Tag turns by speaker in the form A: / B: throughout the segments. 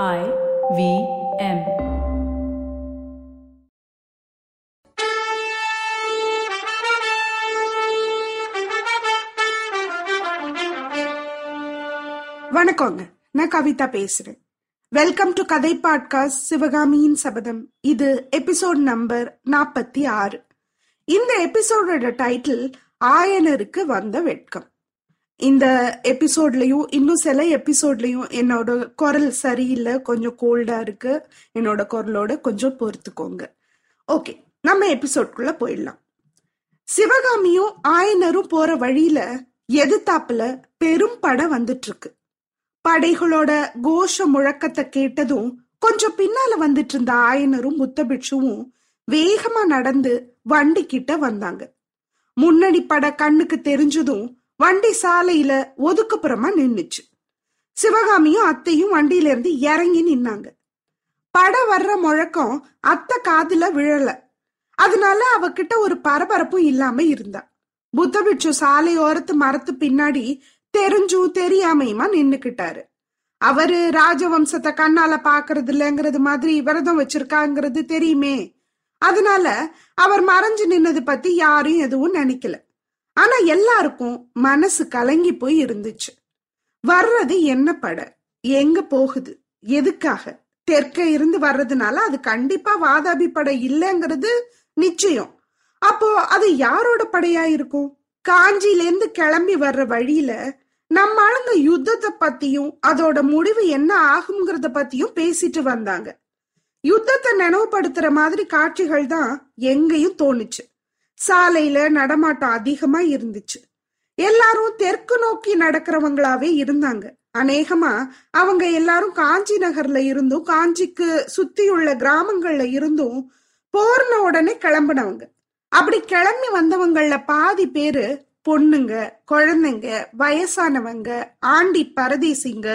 A: I V M.
B: வணக்கங்க. நான் கவிதா பேசுறேன். வெல்கம் டு கதை பாட்காஸ்ட் சிவகாமியின் சபதம் இது எபிசோட் நம்பர் நாற்பத்தி ஆறு. இந்த எபிசோடோட டைட்டில் ஆயனருக்கு வந்த வெட்கம். இந்த எபிசோட்லயும் இன்னும் சில எபிசோட்லயும் என்னோட குரல் சரியில்லை கொஞ்சம் கோல்டா இருக்கு. என்னோட குரலோட கொஞ்சம் பொறுத்துக்கோங்க. ஓகே நம்ம எபிசோட்குள்ள போயிடலாம். சிவகாமியும் ஆயனரும் போற வழியில எதிர்த்தாப்புல பெரும் படம் வந்துட்டு இருக்கு படைகளோட கோஷ முழக்கத்தை கேட்டதும் கொஞ்சம் பின்னால வந்துட்டு இருந்த ஆயனரும் முத்தபிட்சுவும் வேகமா நடந்து வண்டி கிட்ட வந்தாங்க. முன்னணி பட கண்ணுக்கு தெரிஞ்சதும் வண்டி சாலையில ஒதுக்குப்புறமா நின்னுச்சு. சிவகாமியும் அத்தையும் வண்டியில இருந்து இறங்கி நின்னாங்க. படம் வர்ற முழக்கம் அத்தை காதுல விழல. அதனால அவகிட்ட ஒரு பரபரப்பும் இல்லாம இருந்தா. புத்தபிட்சு சாலையோரத்து மரத்து பின்னாடி தெரிஞ்சும் தெரியாமையுமா நின்னுக்கிட்டாரு. அவரு ராஜவம்சத்தை கண்ணால பாக்குறது இல்லைங்கிறது மாதிரி விரதம் வச்சிருக்காங்கிறது தெரியுமே. அதனால அவர் மறைஞ்சு நின்னது பத்தி யாரும் எதுவும் நினைக்கல. ஆனா எல்லாருக்கும் மனசு கலங்கி போய் இருந்துச்சு. வர்றது என்ன பட? எங்க போகுது? எதுக்காக? தெற்க இருந்து வர்றதுனால அது கண்டிப்பா வாதாபி படை இல்லைங்கிறது நிச்சயம். அப்போ அது யாரோட படையா இருக்கும்? காஞ்சியிலேருந்து கிளம்பி வர்ற வழியில நம்ம ஆளுங்க யுத்தத்தை பத்தியும் அதோட முடிவு என்ன ஆகுங்கிறத பத்தியும் பேசிட்டு வந்தாங்க. யுத்தத்தை நினைவுபடுத்துற மாதிரி காட்சிகள் தான் எங்கேயும் தோணுச்சு. சாலையில நடமாட்டம் அதிகமா இருந்துச்சு. எல்லாரும் தெற்கு நோக்கி நடக்கிறவங்களாவே இருந்தாங்க. அநேகமா அவங்க எல்லாரும் காஞ்சி நகர்ல இருந்தும் காஞ்சிக்கு சுத்தியுள்ள கிராமங்கள்ல இருந்தும் போர்ன உடனே கிளம்பினவங்க. அப்படி கிளம்பி வந்தவங்கள பாதி பேரு பொண்ணுங்க குழந்தைங்க வயசானவங்க ஆண்டி பரதேசிங்க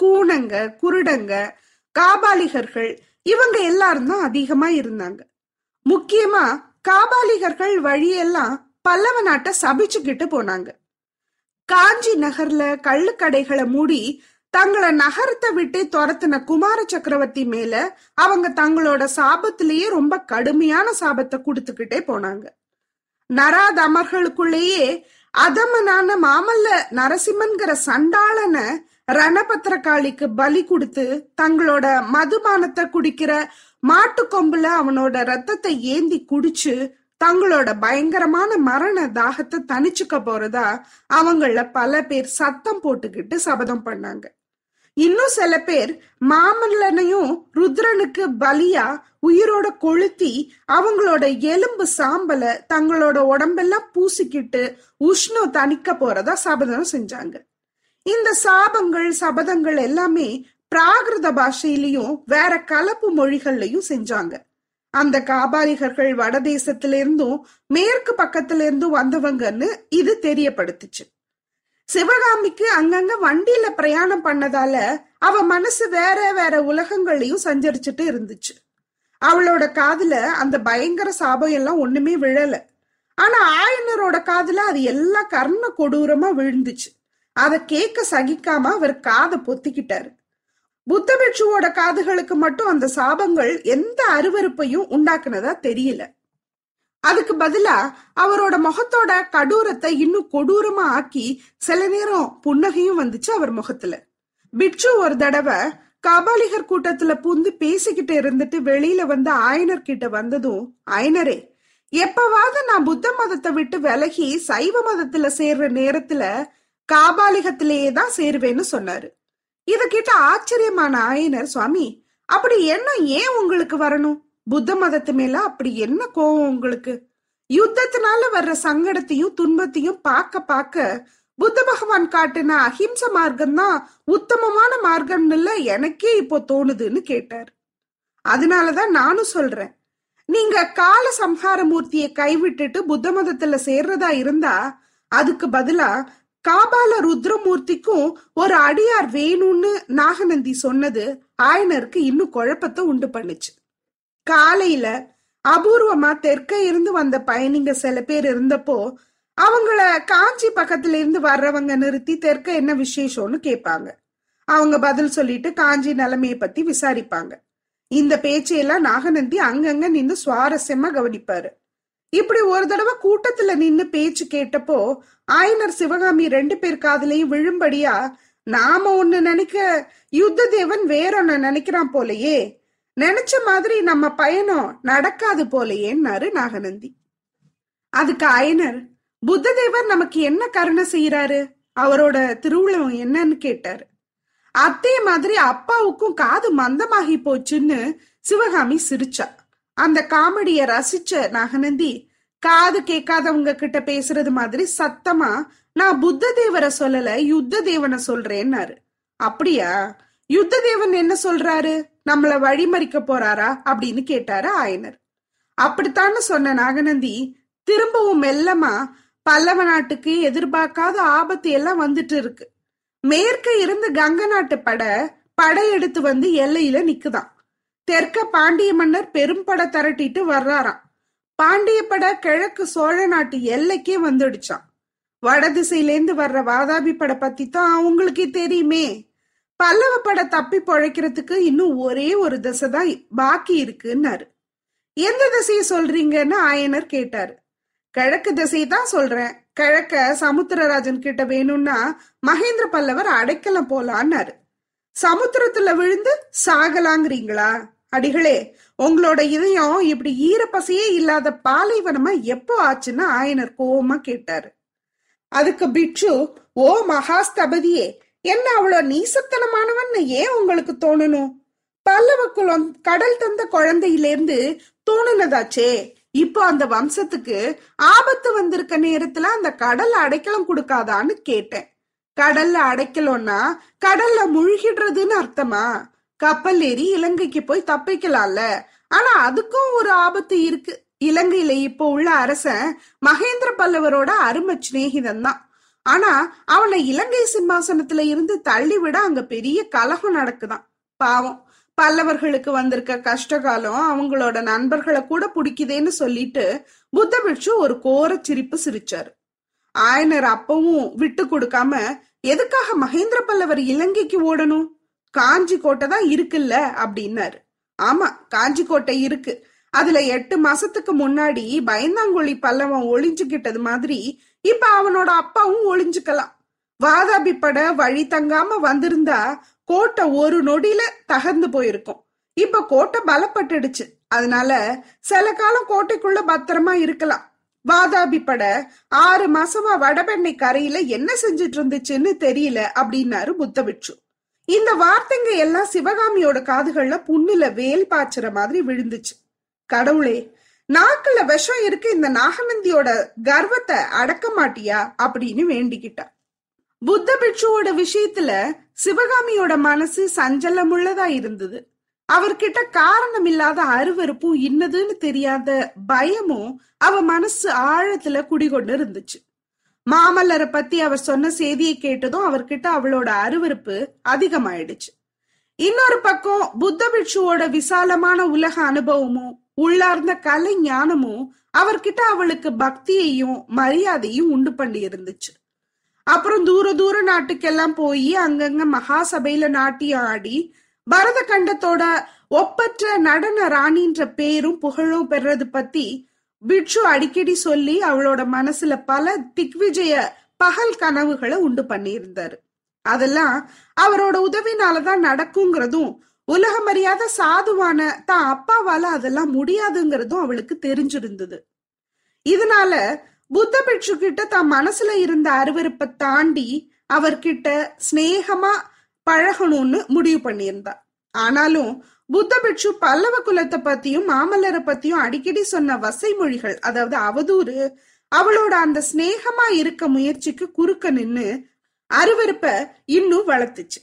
B: கூணங்க குருடங்க காபாலிகர்கள் இவங்க எல்லாரும் தான் அதிகமா இருந்தாங்க. முக்கியமா காபாலிகர்கள் வழியெல்லாம் பல்லவ நாட்டை சபிச்சுக்கிட்டு போனாங்க. காஞ்சி நகர்ல கள்ளுக்கடைகளை மூடி தங்களை நகரத்தை விட்டு துரத்தின குமார சக்கரவர்த்தி மேல அவங்க தங்களோட சாபத்திலேயே ரொம்ப கடுமையான சாபத்தை கொடுத்துக்கிட்டே போனாங்க. நராதமர்களுக்குள்ளேயே அதமனான மாமல்ல நரசிம்மன்கிற சண்டாளன ரணபத்திரகாளிக்கு பலி கொடுத்து தங்களோட மதுபானத்தை குடிக்கிற மாட்டு கொம்புல அவனோட ரத்தத்தை ஏந்தி குடிச்சு தங்களோட பயங்கரமான மரண தாகத்தை தனிச்சுக்க போறதா அவங்கள பல பேர் சத்தம் போட்டுக்கிட்டு சபதம் பண்ணாங்க. இன்னும் சில பேர் மாமல்லனையும் ருத்ரனுக்கு பலியா உயிரோட கொளுத்தி அவங்களோட எலும்பு சாம்பல தங்களோட உடம்பெல்லாம் பூசிக்கிட்டு உஷ்ணம் தணிக்க போறதா சபதம் செஞ்சாங்க. இந்த சாபங்கள் சபதங்கள் எல்லாமே பிராகிருத பாஷையிலையும் வேற கலப்பு மொழிகள்லயும் செஞ்சாங்க. அந்த காபாலிகர்கள் வடதேசத்துல இருந்தும் மேற்கு பக்கத்துல இருந்தும் வந்தவங்கன்னு இது தெரியப்படுத்துச்சு. சிவகாமிக்கு அங்கங்க வண்டியில பிரயாணம் பண்ணதால அவ மனசு வேற வேற உலகங்களையும் சஞ்சரிச்சுட்டு இருந்துச்சு. அவளோட காதுல அந்த பயங்கர சாபம் எல்லாம் ஒண்ணுமே விழல. ஆனா ஆயனரோட காதுல அது எல்லாம் கர்ண கொடூரமா விழுந்துச்சு. அதை கேட்க சகிக்காம அவர் காதை பொத்திக்கிட்டாரு. புத்த பிட்சுவோட காதுகளுக்கு மட்டும் அந்த சாபங்கள் எந்த அருவருப்பையும் உண்டாக்குனதா தெரியல. அதுக்கு பதிலா அவரோட முகத்தோட கடூரத்தை இன்னும் கொடூரமா ஆக்கி சில நேரம் புன்னகையும் வந்துச்சு அவர் முகத்துல. பிட்சு ஒரு தடவை காபாலிகர் கூட்டத்துல பூந்து பேசிக்கிட்டு இருந்துட்டு வெளியில வந்து ஆயனர் கிட்ட வந்ததும் ஆயனரே எப்பவாவது நான் புத்த மதத்தை விட்டு விலகி சைவ மதத்துல சேர்ற நேரத்துல காபாலிகத்திலேயே தான் சேருவேன்னு சொன்னாரு. இத கேட்ட ஆச்சரியமான ஆயனர் சுவாமி. அப்படி என்ன ஏன் உங்களுக்கு வரணும்? புத்த மதத்து மேல அப்படி என்ன கோவம் உங்களுக்கு? யுத்தத்தினால வர்ற சங்கடத்தையும் துன்பத்தையும் பார்க்க பார்க்க புத்த பகவான் காட்டின அஹிம்ச மார்க்கம் தான் உத்தமமான மார்க்கம்னு எனக்கே இப்போ தோணுதுன்னு கேட்டார். அதனாலதான் நானும் சொல்றேன். நீங்க கால சம்ஹார மூர்த்தியை கைவிட்டுட்டு புத்த மதத்துல சேர்றதா இருந்தா அதுக்கு பதிலா காபால ருத்ரமூர்த்திக்கும் ஒரு அடியார் வேணும்னு நாகநந்தி சொன்னது ஆயனருக்கு இன்னும் குழப்பத்தை உண்டு பண்ணுச்சு. காலையில அபூர்வமா தெற்க இருந்து வந்த பயணிங்க சில பேர் இருந்தப்போ அவங்கள காஞ்சி பக்கத்துல இருந்து வர்றவங்க நிறுத்தி தெற்க என்ன விசேஷம்னு கேட்பாங்க. அவங்க பதில் சொல்லிட்டு காஞ்சி நிலைமையை பத்தி விசாரிப்பாங்க. இந்த பேச்சையெல்லாம் நாகநந்தி அங்கங்க நின்று சுவாரஸ்யமா கவனிப்பாரு. இப்படி ஒரு தடவை கூட்டத்துல நின்னு பேச்சு கேட்டப்போ ஆயனர் சிவகாமி ரெண்டு பேர் காதலையும் விழும்படியா நாம ஒண்ணு நினைக்க யுத்த தேவன் வேறொன்னு நினைக்கிறான் போலயே. நினைச்ச மாதிரி நம்ம பயணம் நடக்காது போலயேன்னாரு நாகநந்தி. அதுக்கு ஆயனர் புத்ததேவர் நமக்கு என்ன கருணை செய்யறாரு அவரோட திருவிழம் என்னன்னு கேட்டாரு. அத்தைய மாதிரி அப்பாவுக்கும் காது மந்தமாகி போச்சுன்னு சிவகாமி சிரிச்சா. அந்த காமெடிய ரசிச்ச நாகநந்தி காது கேட்காதவங்க கிட்ட பேசுறது மாதிரி சத்தமா நான் புத்த தேவரை சொல்லல யுத்த தேவனை சொல்றேன்னாரு. அப்படியா? யுத்த தேவன் என்ன சொல்றாரு? நம்மள வழிமறிக்க போறாரா? அப்படின்னு கேட்டாரு ஆயனர். அப்படித்தான்னு சொன்ன நாகநந்தி திரும்பவும் மெல்லமா பல்லவ நாட்டுக்கு எதிர்பார்க்காத ஆபத்து எல்லாம் வந்துட்டு இருக்கு. மேற்க இருந்து கங்க நாட்டு படை படையெடுத்து வந்து எல்லையில நிக்குதான். தெற்க பாண்டிய மன்னர் பெரும்பட திரட்டிட்டு வர்றாராம். பாண்டிய பட கிழக்கு சோழ நாட்டு எல்லைக்கே வந்துடுச்சான் வடதிசையிலேந்து வர்ற வாதாபி பட பத்தி தான் அவங்களுக்கே தெரியுமே. பல்லவ பட தப்பி பொழைக்கிறதுக்கு இன்னும் ஒரே ஒரு திசை தான் பாக்கி இருக்குன்னாரு. எந்த திசையை சொல்றீங்கன்னு ஆயனர் கேட்டாரு. கிழக்கு திசையை தான் சொல்றேன். கிழக்க சமுத்திரராஜன் கிட்ட வேணும்னா மகேந்திர பல்லவர் அடைக்கலம் போலான்னாரு. சமுத்திரத்துல விழுந்து சாகலாங்கிறீங்களா? அடிகளே உங்களோட இதயம் இப்படி ஈரப்பசையே இல்லாத பாலைவனமா எப்போ ஆச்சுன்னு ஆயனர் கோவமா கேட்டாரு. அதுக்கு பிட்சு ஓ மகாஸ்தபதியே என்ன அவ்வளோ நீசத்தனமானவன்னு ஏன் உங்களுக்கு தோணணும்? பல்லவ குலம் கடல் தந்த குழந்தையிலேருந்து தோணுனதாச்சே. இப்போ அந்த வம்சத்துக்கு ஆபத்து வந்திருக்க நேரத்துல அந்த கடல்ல அடைக்கலம் கொடுக்காதான்னு கேட்டேன். கடல்ல அடைக்கலம்னா கடல்ல முழுகிடுறதுன்னு அர்த்தமா? கப்பல் ஏறி இலங்கைக்கு போய் தப்பிக்கலாம்ல. ஆனா அதுக்கும் ஒரு ஆபத்து இருக்கு. இலங்கையில இப்போ உள்ள அரசன் மகேந்திர பல்லவரோட அருமை சிநேகிதன் தான். ஆனா அவனை இலங்கை சிம்மாசனத்துல இருந்து தள்ளி விட அங்க பெரிய கலகம் நடக்குதான். பாவம். பல்லவர்களுக்கு வந்திருக்க கஷ்டகாலம் அவங்களோட நண்பர்களை கூட பிடிக்குதேன்னு சொல்லிட்டு புத்த பிட்சு ஒரு கோர சிரிப்பு சிரிச்சாரு. ஆயனர் அப்பவும் விட்டு கொடுக்காம எதுக்காக மகேந்திர பல்லவர் இலங்கைக்கு ஓடணும்? காஞ்சி கோட்டை தான் இருக்குல்ல அப்படின்னாரு. ஆமா காஞ்சி கோட்டை இருக்கு. அதுல எட்டு மாசத்துக்கு முன்னாடி பயந்தாங்கொழி பல்லவன் ஒளிஞ்சுக்கிட்டது மாதிரி இப்ப அவனோட அப்பாவும் ஒளிஞ்சுக்கலாம். வாதாபி பட வழி தங்காம வந்திருந்தா கோட்டை ஒரு நொடியில தகர்ந்து போயிருக்கும். இப்ப கோட்டை பலப்பட்டுடுச்சு. அதனால சில காலம் கோட்டைக்குள்ள பத்திரமா இருக்கலாம். வாதாபி பட ஆறு மாசமா வடபெண்ணை கரையில என்ன செஞ்சிட்டு இருந்துச்சுன்னு தெரியல அப்படின்னாரு புத்தபிட்சு. இந்த வார்த்தைங்க எல்லாம் சிவகாமியோட காதுகள்ல புண்ணுல வேல் பாய்ச்சுற மாதிரி விழுந்துச்சு. கடவுளே நாக்குல விஷம் இருக்கு இந்த நாகநந்தியோட கர்வத்தை அடக்க மாட்டியா அப்படின்னு வேண்டிக்கிட்டா. புத்த பிட்சுவோட விஷயத்துல சிவகாமியோட மனசு சஞ்சலமுள்ளதா இருந்தது. அவர்கிட்ட காரணம் இல்லாத அருவறுப்பும் இன்னதுன்னு தெரியாத பயமும் அவ மனசு ஆழத்துல குடிகொண்டு இருந்துச்சு. மாமல்லரை பத்தி அவர் சொன்ன செய்தியை கேட்டதும் அவர்கிட்ட அவளோட அருவருப்பு அதிகமாயிடுச்சு. இன்னொரு பக்கம் புத்த பிட்சுவோட விசாலமான உலக அனுபவமும் உள்ளார்ந்த கலை ஞானமும் அவர்கிட்ட அவளுக்கு பக்தியையும் மரியாதையும் உண்டு பண்ணி இருந்துச்சு. அப்புறம் தூர தூர நாட்டுக்கெல்லாம் போய் அங்கங்க மகாசபையில நாட்டியம் ஆடி பரத கண்டத்தோட ஒப்பற்ற நடன ராணின்ற பேரும் புகழும் பெறது பத்தி பிட்சு அடிக்கடி சொல்லி அவளோட மனசுல பல திக்விஜய பகல் கனவுகளை உண்டு பண்ணியிருந்தாரு. அதெல்லாம் அவரோட உதவினாலதான் நடக்குங்கிறதும் உலகமறியாத சாதுவான தான் அப்பாவால அதெல்லாம் முடியாதுங்கிறதும் அவளுக்கு தெரிஞ்சிருந்தது. இதனால புத்த பிட்சு கிட்ட தான் மனசுல இருந்த அருவருப்பை தாண்டி அவர்கிட்ட சிநேகமா பழகணும்னு முடிவு பண்ணியிருந்தா. ஆனாலும் புத்த பிட்சு பல்லவ குலத்தை பத்தியும் மாமல்லரை பத்தியும் அடிக்கடி சொன்ன வசை மொழிகள் அதாவது அவதூறு அவளோட அந்த சிநேகமா இருக்க முயற்சிக்கு குறுக்க நின்னு அருவருப்ப இன்னும் வளர்த்துச்சு.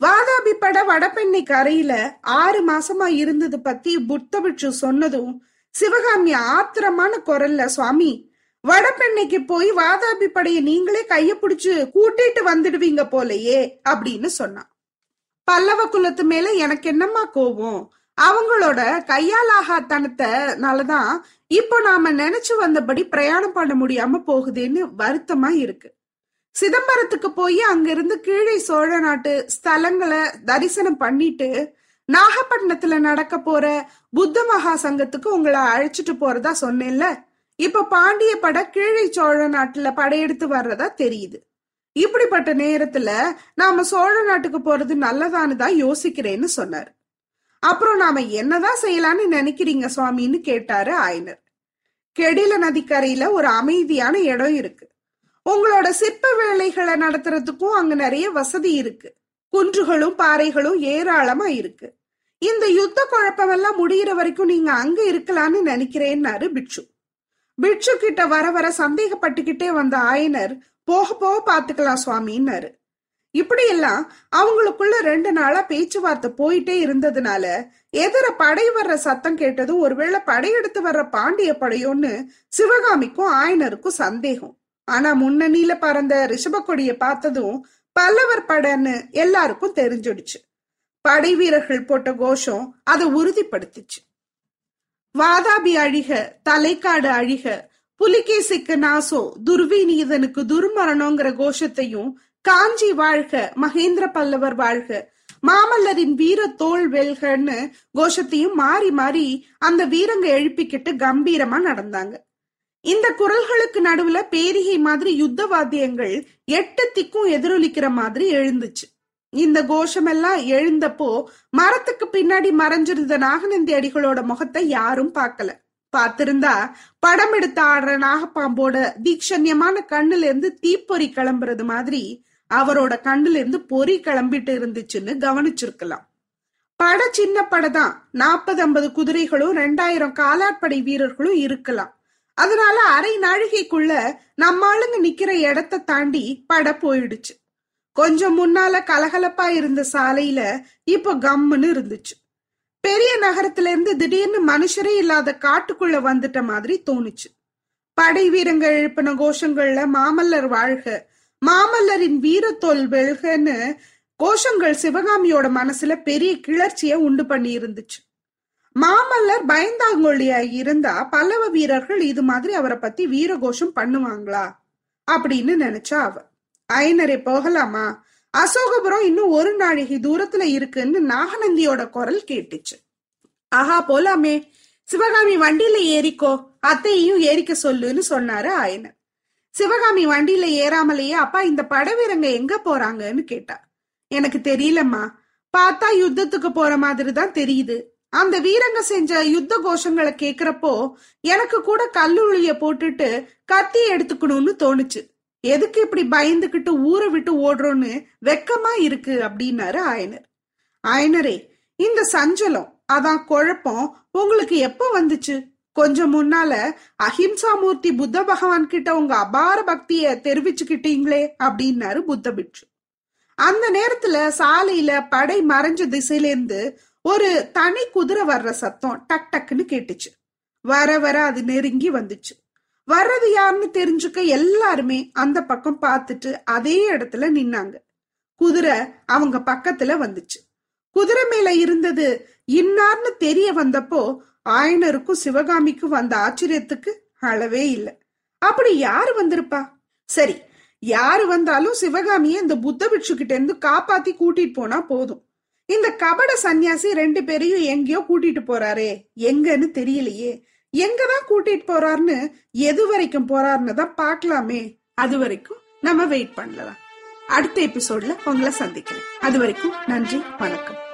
B: வாதாபி பட வடபெண்ணை கரையில ஆறு மாசமா இருந்தது பத்தி புத்த பிட்சு சொன்னதும் சிவகாமி ஆத்திரமான குரல்ல சுவாமி வடபெண்ணைக்கு போய் வாதாபி படைய நீங்களே கைய பிடிச்சு கூட்டிட்டு வந்துடுவீங்க போலயே அப்படின்னு சொன்னான். பல்லவ குலத்து மேல எனக்கு என்னம்மா கோவம் அவங்களோட கையாலாகாத்தனத்தினாலதான் இப்போ நாம நினைச்சு வந்தபடி பிரயாணம் பண்ண முடியாம போகுதேன்னு வருத்தமா இருக்கு. சிதம்பரத்துக்கு போய் அங்கிருந்து கீழே சோழ நாட்டு ஸ்தலங்களை தரிசனம் பண்ணிட்டு நாகப்பட்டினத்துல நடக்க போற புத்த மகா சங்கத்துக்கு உங்களை அழைச்சிட்டு போறதா சொன்னேன்ல? இப்ப பாண்டிய பட கீழே சோழ நாட்டுல படையெடுத்து வர்றதா தெரியுது. இப்படிப்பட்ட நேரத்துல நாம சோழ நாட்டுக்கு போறது நல்லதான்னு தான் யோசிக்கிறேன்னு சொன்னார். அப்புறம் நாம என்னதான் செய்யலான்னு நினைக்கிறீங்க சுவாமின்னு கேட்டாரு ஆயனர். கெடில நதிக்கரையில ஒரு அமைதியான இடம் இருக்கு. உங்களோட சிற்ப வேலைகளை நடத்துறதுக்கும் அங்க நிறைய வசதி இருக்கு. குன்றுகளும் பாறைகளும் ஏராளமா இருக்கு. இந்த யுத்த குழப்பமெல்லாம் முடியிற வரைக்கும் நீங்க அங்க இருக்கலாம்னு நினைக்கிறேன்னாரு பிட்சு பிட்சு கிட்ட வர வர சந்தேகப்பட்டுக்கிட்டே வந்த ஆயனர் போக போக பாத்துக்கலாம் சுவாமின்னாரு. இப்படியெல்லாம் அவங்களுக்குள்ள ரெண்டு நாளா பேச்சுவார்த்தை போயிட்டே இருந்ததுனால எதிர படை வர்ற சத்தம் கேட்டதும் ஒருவேளை படையெடுத்து வர்ற பாண்டிய படையோன்னு சிவகாமிக்கும் ஆயனருக்கும் சந்தேகம். ஆனா முன்னணியில பறந்த ரிஷபக்கொடிய பார்த்ததும் பல்லவர் படன்னு எல்லாருக்கும் தெரிஞ்சிடுச்சு. படை வீரர்கள் போட்ட கோஷம் அதை உறுதிப்படுத்துச்சு. வாதாபி அழிக தலைக்காடு அழிக புலிகேசிக்கு நாசோ துர்விநீதனுக்கு துர்மரணங்கிற கோஷத்தையும் காஞ்சி வாழ்க மகேந்திர பல்லவர் வாழ்க மாமல்லரின் வீர தோல் வெல்கன்னு கோஷத்தையும் மாறி மாறி அந்த வீரங்க எழுப்பிக்கிட்டு கம்பீரமா நடந்தாங்க. இந்த குரல்களுக்கு நடுவுல பேரிகை மாதிரி யுத்த வாத்தியங்கள் எட்டு திக்கும் எதிரொலிக்கிற மாதிரி எழுந்துச்சு. இந்த கோஷமெல்லாம் எழுந்தப்போ மரத்துக்கு பின்னாடி மறைஞ்சிருந்த நாகநந்தி அடிகளோட முகத்தை யாரும் பார்க்கல. பார்த்திருந்தா படம் எடுத்து ஆடுற நாகப்பாம்போட தீக்ஷண்யமான கண்ணுல இருந்து தீப்பொறி கிளம்புறது மாதிரி அவரோட கண்ணுல இருந்து பொறி கிளம்பிட்டு இருந்துச்சுன்னு கவனிச்சிருக்கலாம். பட சின்ன படதான். நாற்பது ஐம்பது குதிரைகளும் ரெண்டாயிரம் காலாட்படை வீரர்களும் இருக்கலாம். அதனால அரை நாழிகைக்குள்ள நம்ம ஆளுங்க நிக்கிற இடத்த தாண்டி பட போயிடுச்சு. கொஞ்சம் முன்னால கலகலப்பா இருந்த சாலையில இப்போ கம்முன்னு இருந்துச்சு. பெரிய நகரத்துல இருந்து திடீர்னு மனுஷரே இல்லாத காட்டுக்குள்ள வந்துட்ட மாதிரி தோணுச்சு. படை வீரங்கள் எழுப்பின கோஷங்கள்ல மாமல்லர் வாழ்க மாமல்லரின் வீரத்தோல் வெல்கன்னு கோஷங்கள் சிவகாமியோட மனசுல பெரிய கிளர்ச்சிய உண்டு பண்ணி இருந்துச்சு மாமல்லர் பயந்தாங்கொழியா இருந்தா பல்லவ வீரர்கள் இது மாதிரி அவரை பத்தி வீர கோஷம் பண்ணுவாங்களா? அப்படின்னு நினைச்சா அவ. ஐனரே போகலாமா? அசோகபுரம் இன்னும் ஒரு நாழிகை தூரத்துல இருக்குன்னு நாகநந்தியோட குரல் கேட்டுச்சு. ஆஹா போலாமே. சிவகாமி வண்டியில ஏறிக்கோ. அத்தையும் ஏறிக்க சொல்லுன்னு சொன்னாரு ஆயனர். சிவகாமி வண்டியில ஏறாமலேயே அப்பா இந்த படவீரங்க எங்க போறாங்கன்னு கேட்டா. எனக்கு தெரியலம்மா. பார்த்தா யுத்தத்துக்கு போற மாதிரி தான் தெரியுது. அந்த வீரங்க செஞ்ச யுத்த கோஷங்களை கேக்குறப்போ எனக்கு கூட கல்லுளிய போட்டுட்டு கத்தி எடுத்துக்கணும்னு தோணுச்சு. எதுக்கு இப்படி பயந்துகிட்டு ஊரை விட்டு ஓடுறோன்னு வெக்கமா இருக்கு அப்படின்னாரு ஆயனர். ஆயனரே இந்த சஞ்சலம் அதான் குழப்பம் உங்களுக்கு எப்ப வந்துச்சு? கொஞ்சம் முன்னால அஹிம்சா மூர்த்தி புத்த பகவான் கிட்ட உங்க அபார பக்திய தெரிவிச்சுக்கிட்டீங்களே அப்படின்னாரு புத்த பிட்சு அந்த நேரத்துல சாலையில படை மறைஞ்ச திசையில இருந்து ஒரு தனி குதிரை வர்ற சத்தம் டக் டக்குன்னு கேட்டுச்சு. வர வர அது நெருங்கி வந்துச்சு. வர்றது யாருன்னு தெரிஞ்சுக்க எல்லாருமே அந்த பக்கம் பார்த்துட்டு அதே இடத்துல நின்னாங்க. குதிரை அவங்க பக்கத்துல வந்துச்சு. குதிரை மேல இருந்தது இன்னார்னு தெரிய வந்தப்போ ஆயனருக்கும் சிவகாமிக்கும் வந்த ஆச்சரியத்துக்கு அளவே இல்லை. அப்படி யாரு வந்திருப்பா? சரி யாரு வந்தாலும் சிவகாமிய இந்த புத்த பிட்சு கிட்ட இருந்து காப்பாத்தி கூட்டிட்டு போனா போதும். இந்த கபட சன்னியாசி ரெண்டு பேரையும் எங்கேயோ கூட்டிட்டு போறாரே எங்கன்னு தெரியலையே. எங்கதான் கூட்டிட்டு போறாருன்னு எது வரைக்கும் போறாருன்னு தான் பார்க்கலாமே. அது வரைக்கும் நம்ம வெயிட் பண்ணலாம். அடுத்த எபிசோட்ல உங்களை சந்திக்கிறேன். அது வரைக்கும் நன்றி வணக்கம்.